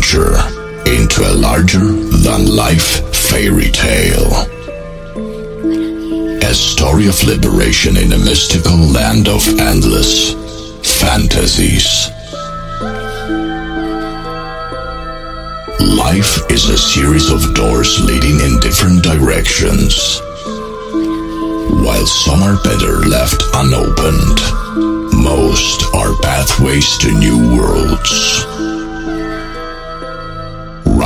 we venture into a larger than life fairy tale. A story of liberation in a mystical land of endless fantasies. Life is a series of doors leading in different directions. While some are better left unopened, most are pathways to new worlds.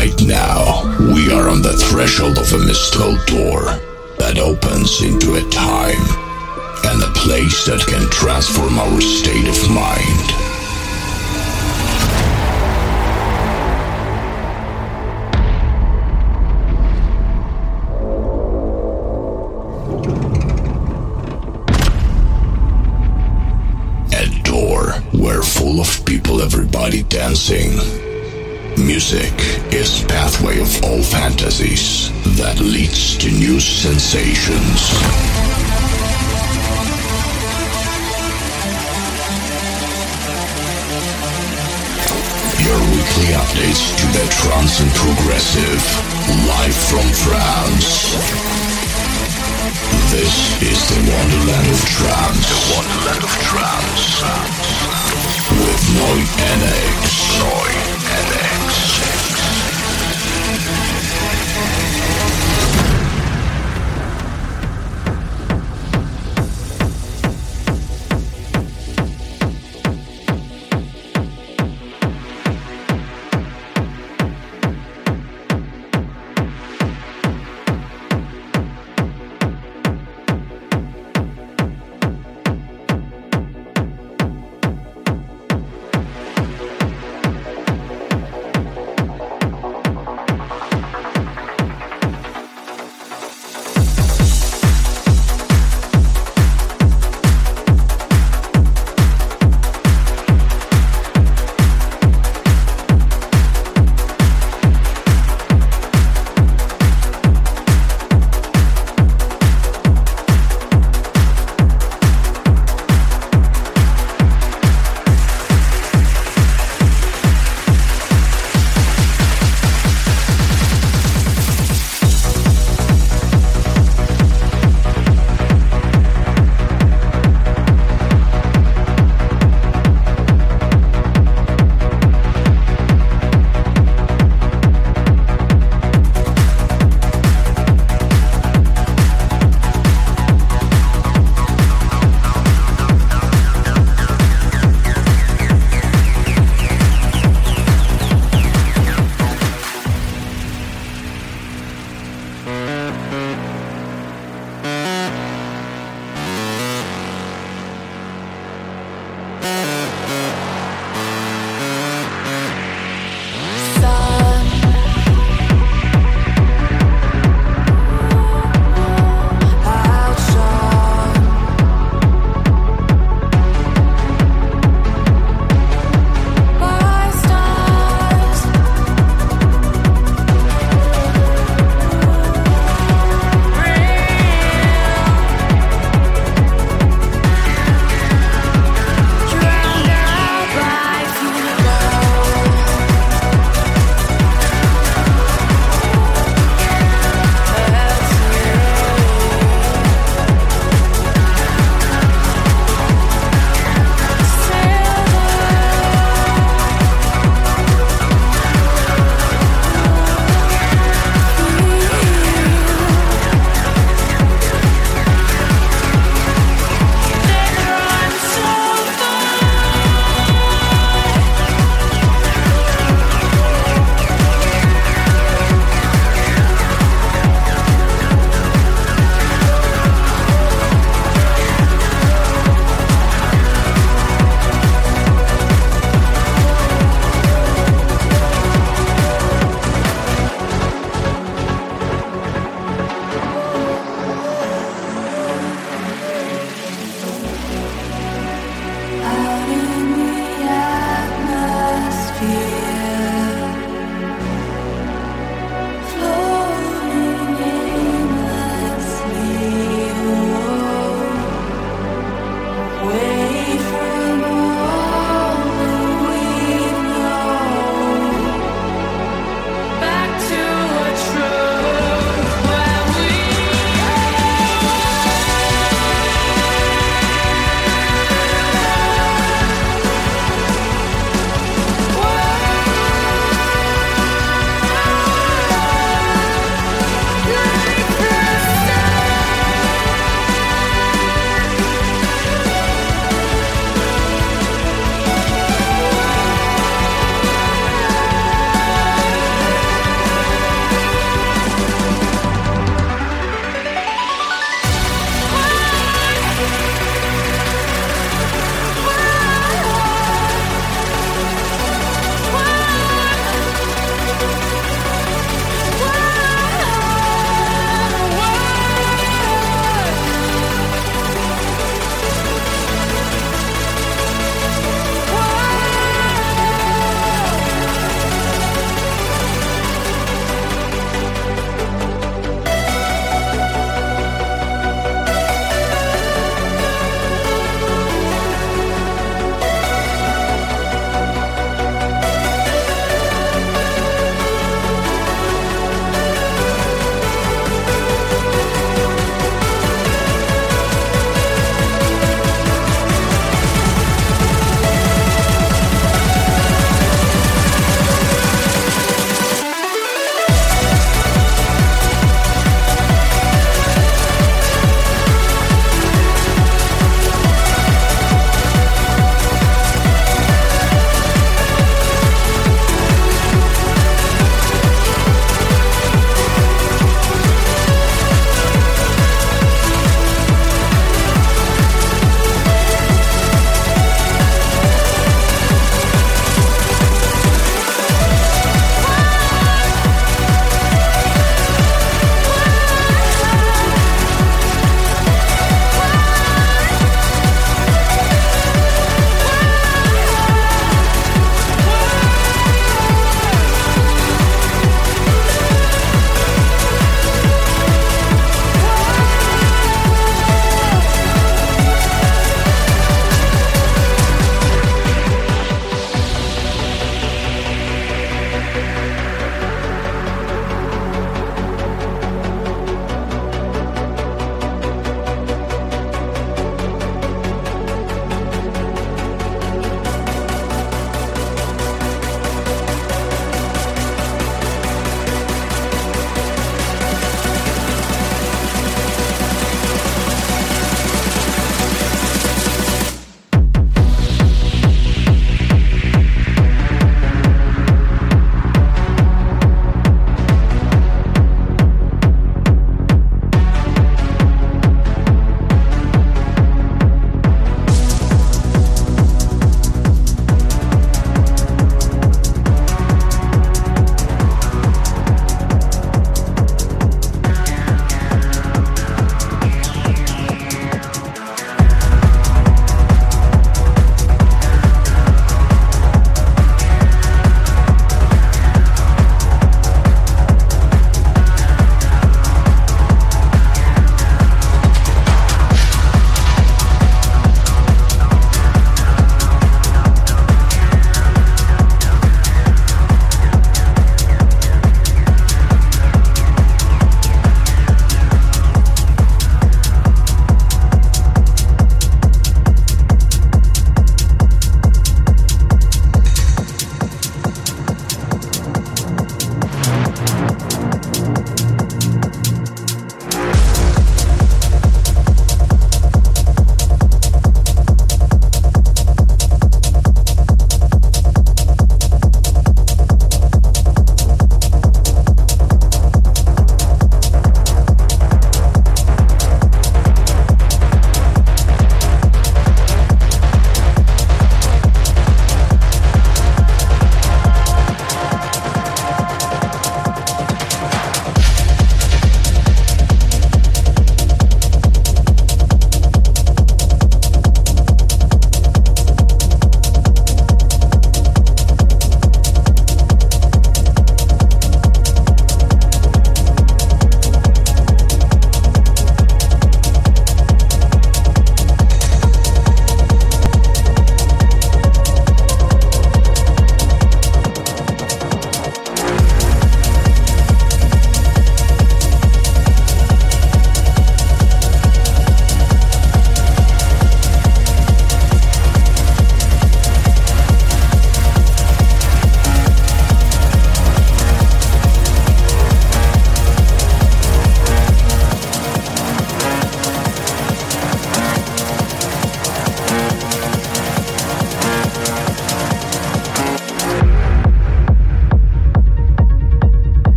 Right now, we are on the threshold of a mystical door that opens into a time and a place that can transform our state of mind. A door where full of people, everybody dancing. Music is pathway of all fantasies that leads to new sensations. Your weekly updates to the trance and progressive, live from France. This is the Wonderland of Trance. The Wonderland of Trance. With Noy NX. Noy NX.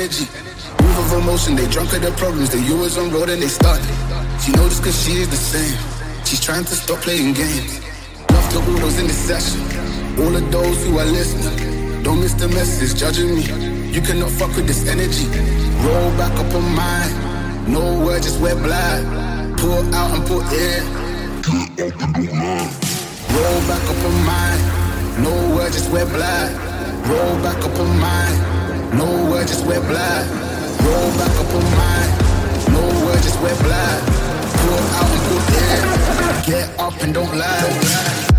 Energy. Move of emotion, they drunk at their problems. They you on road and they started. She this cause she is the same. She's trying to stop playing games. Love the Udos in the session. All of those who are listening. Don't miss the message, judging me. You cannot fuck with this energy. Roll back up on mine. No word, just wear black. Pull out and pull in. Get and do mine. Roll back up on mine. No word, just wear black. Roll back up on mine. No word, just wear black. Roll back up on mine. No word, just wear black. Pull out and pull in. Get up and don't lie.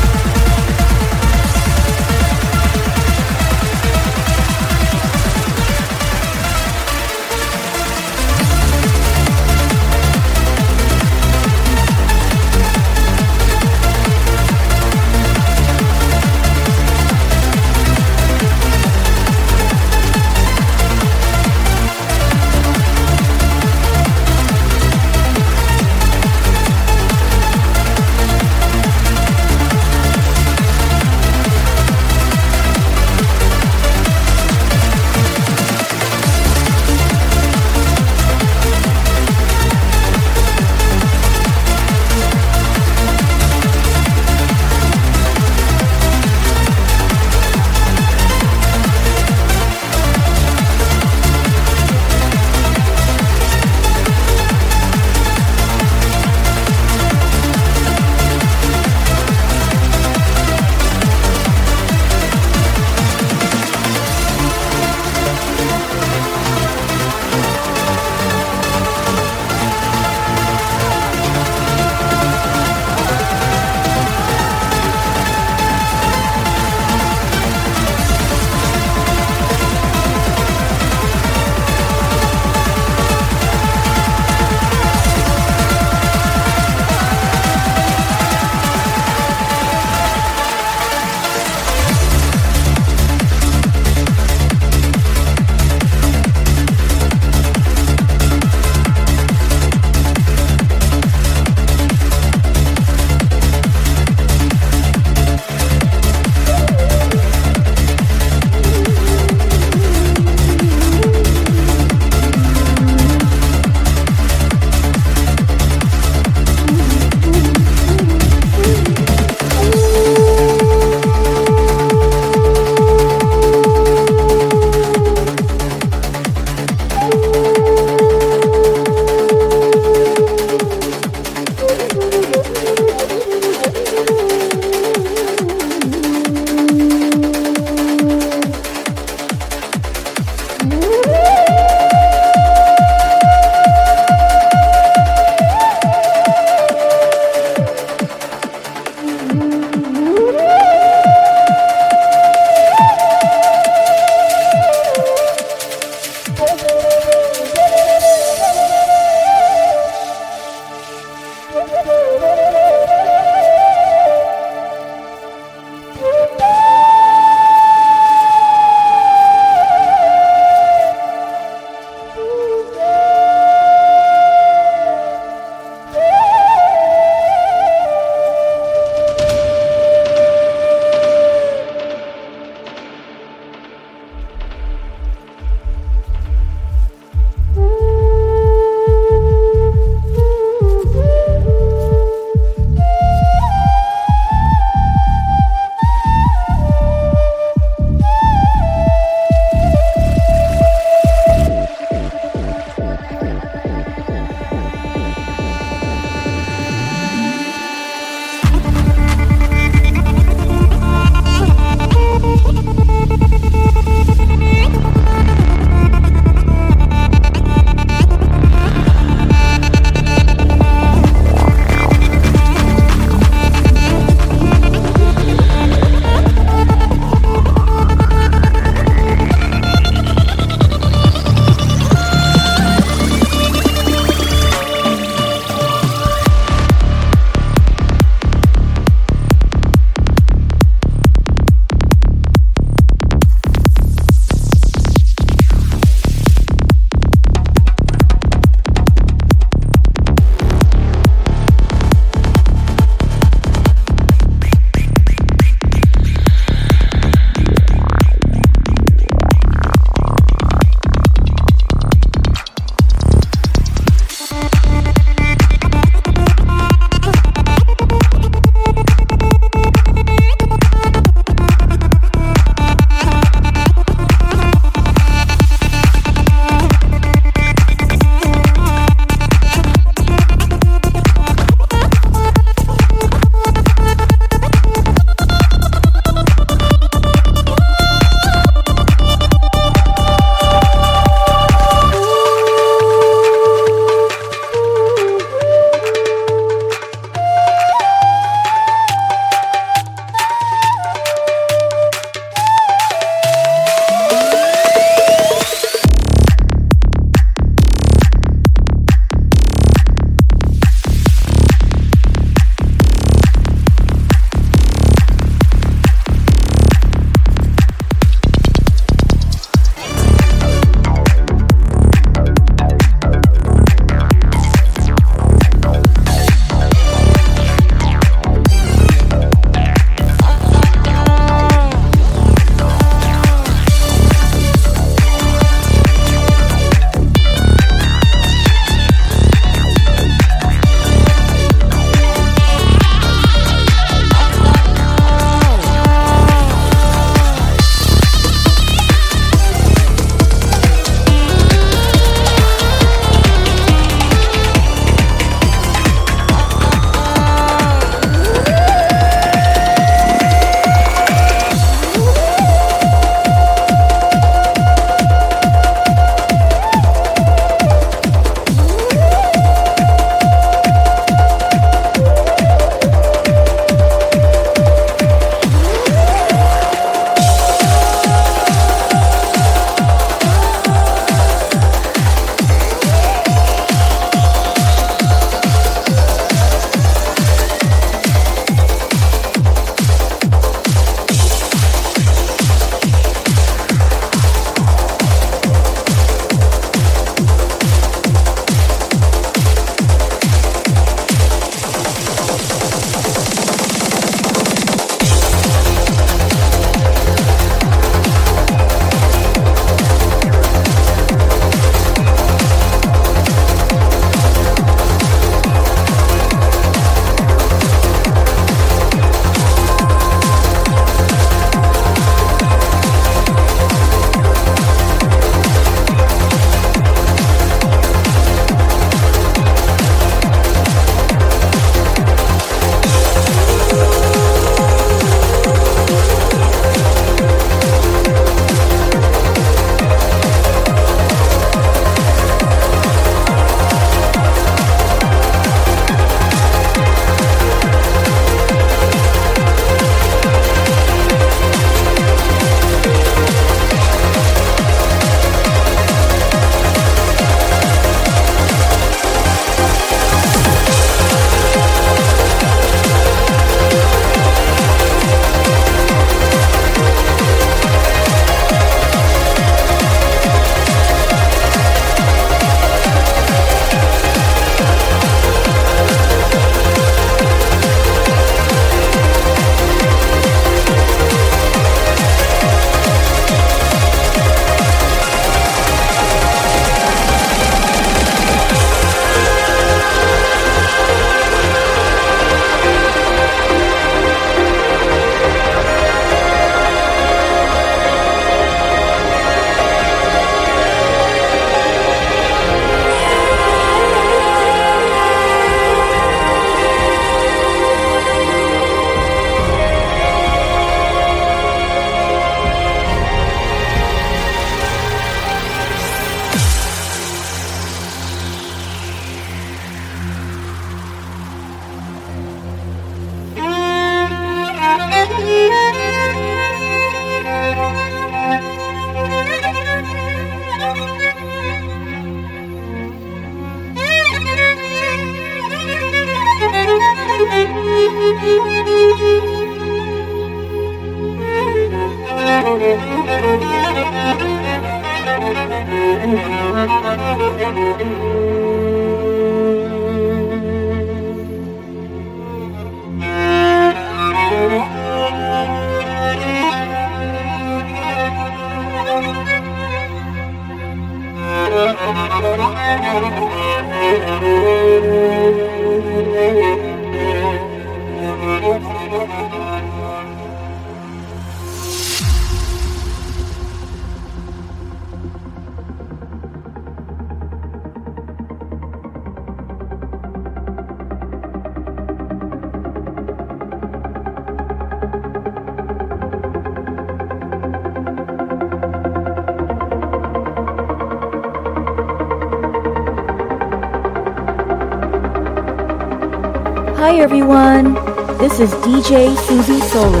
This is DJ Susie Solar.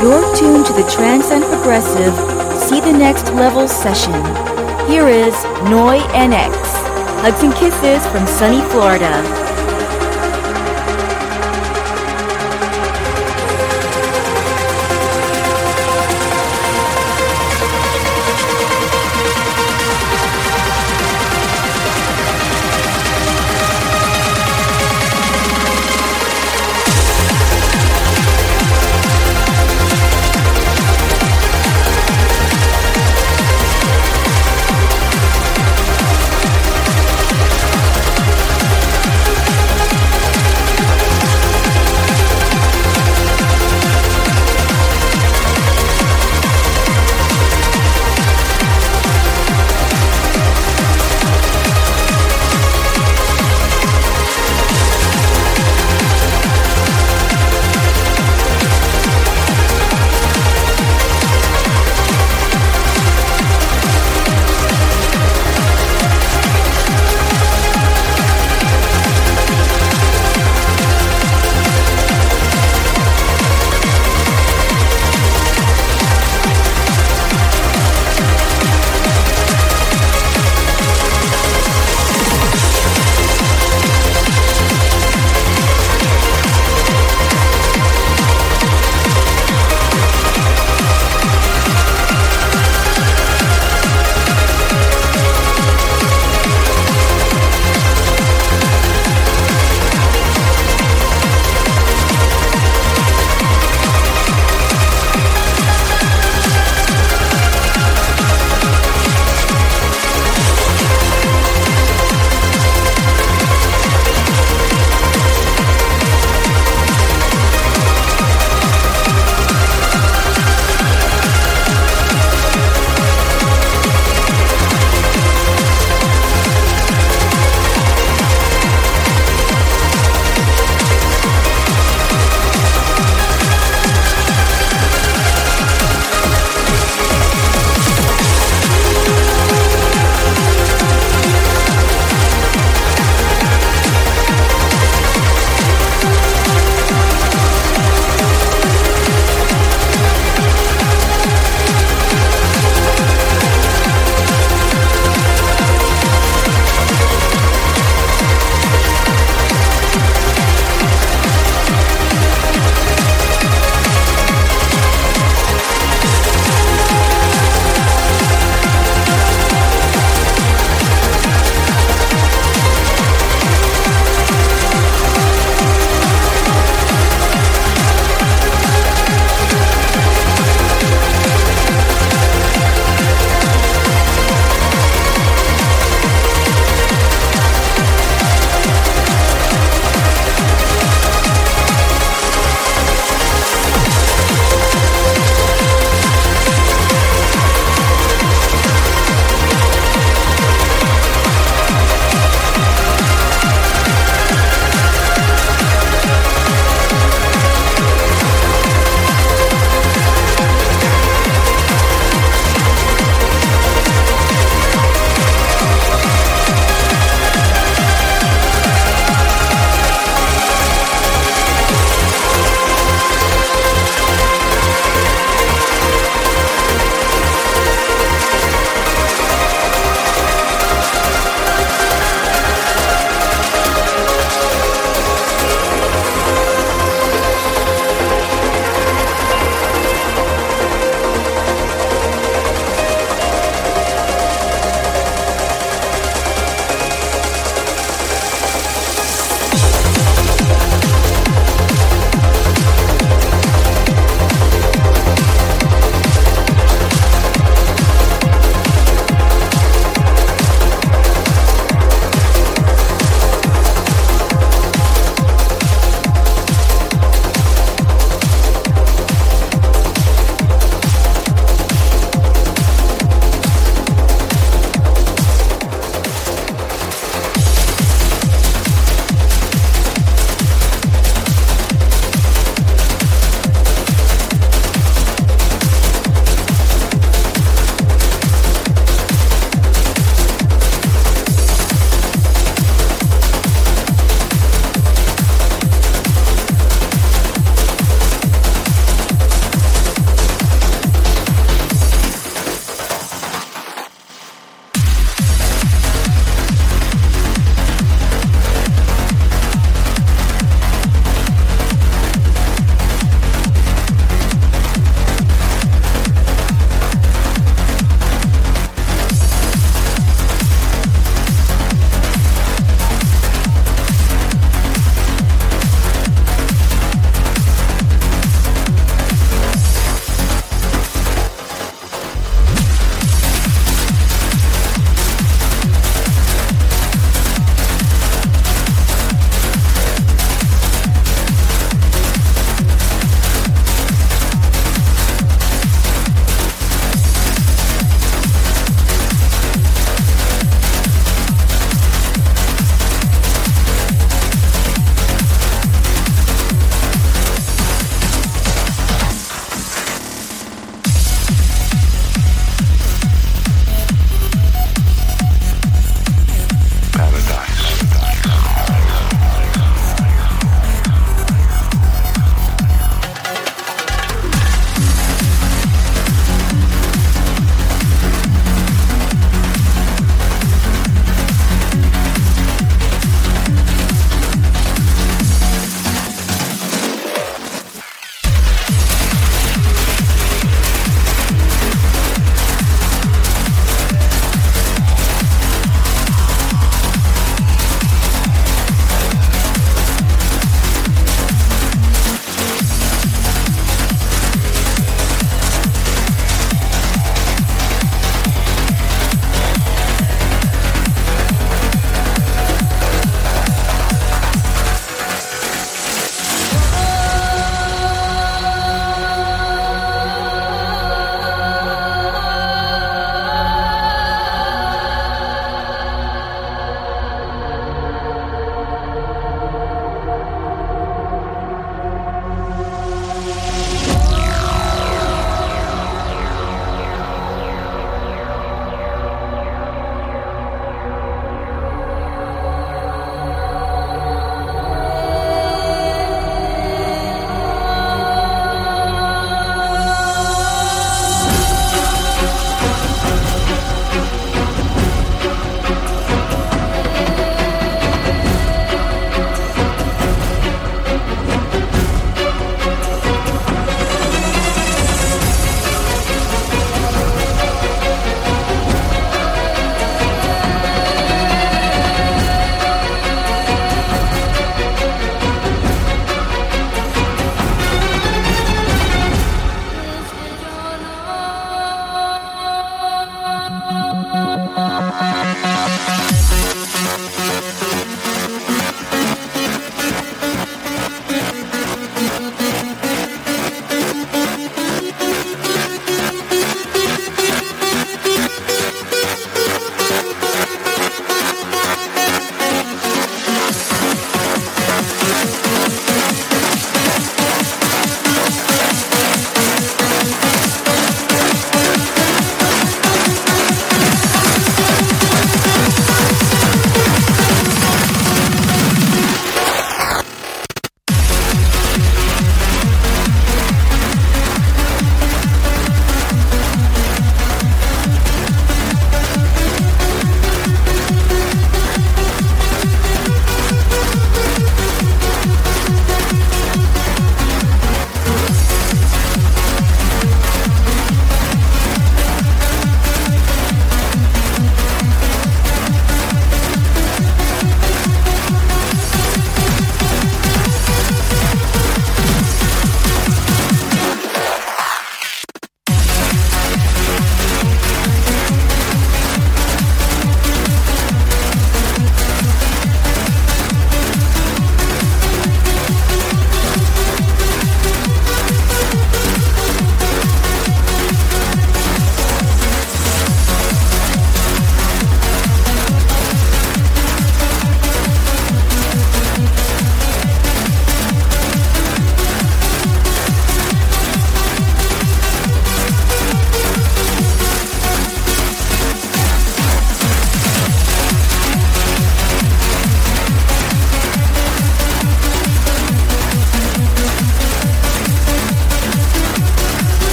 You're tuned to the Trance and Progressive See the Next Level session. Here is Noi NX. Hugs and kisses from sunny Florida.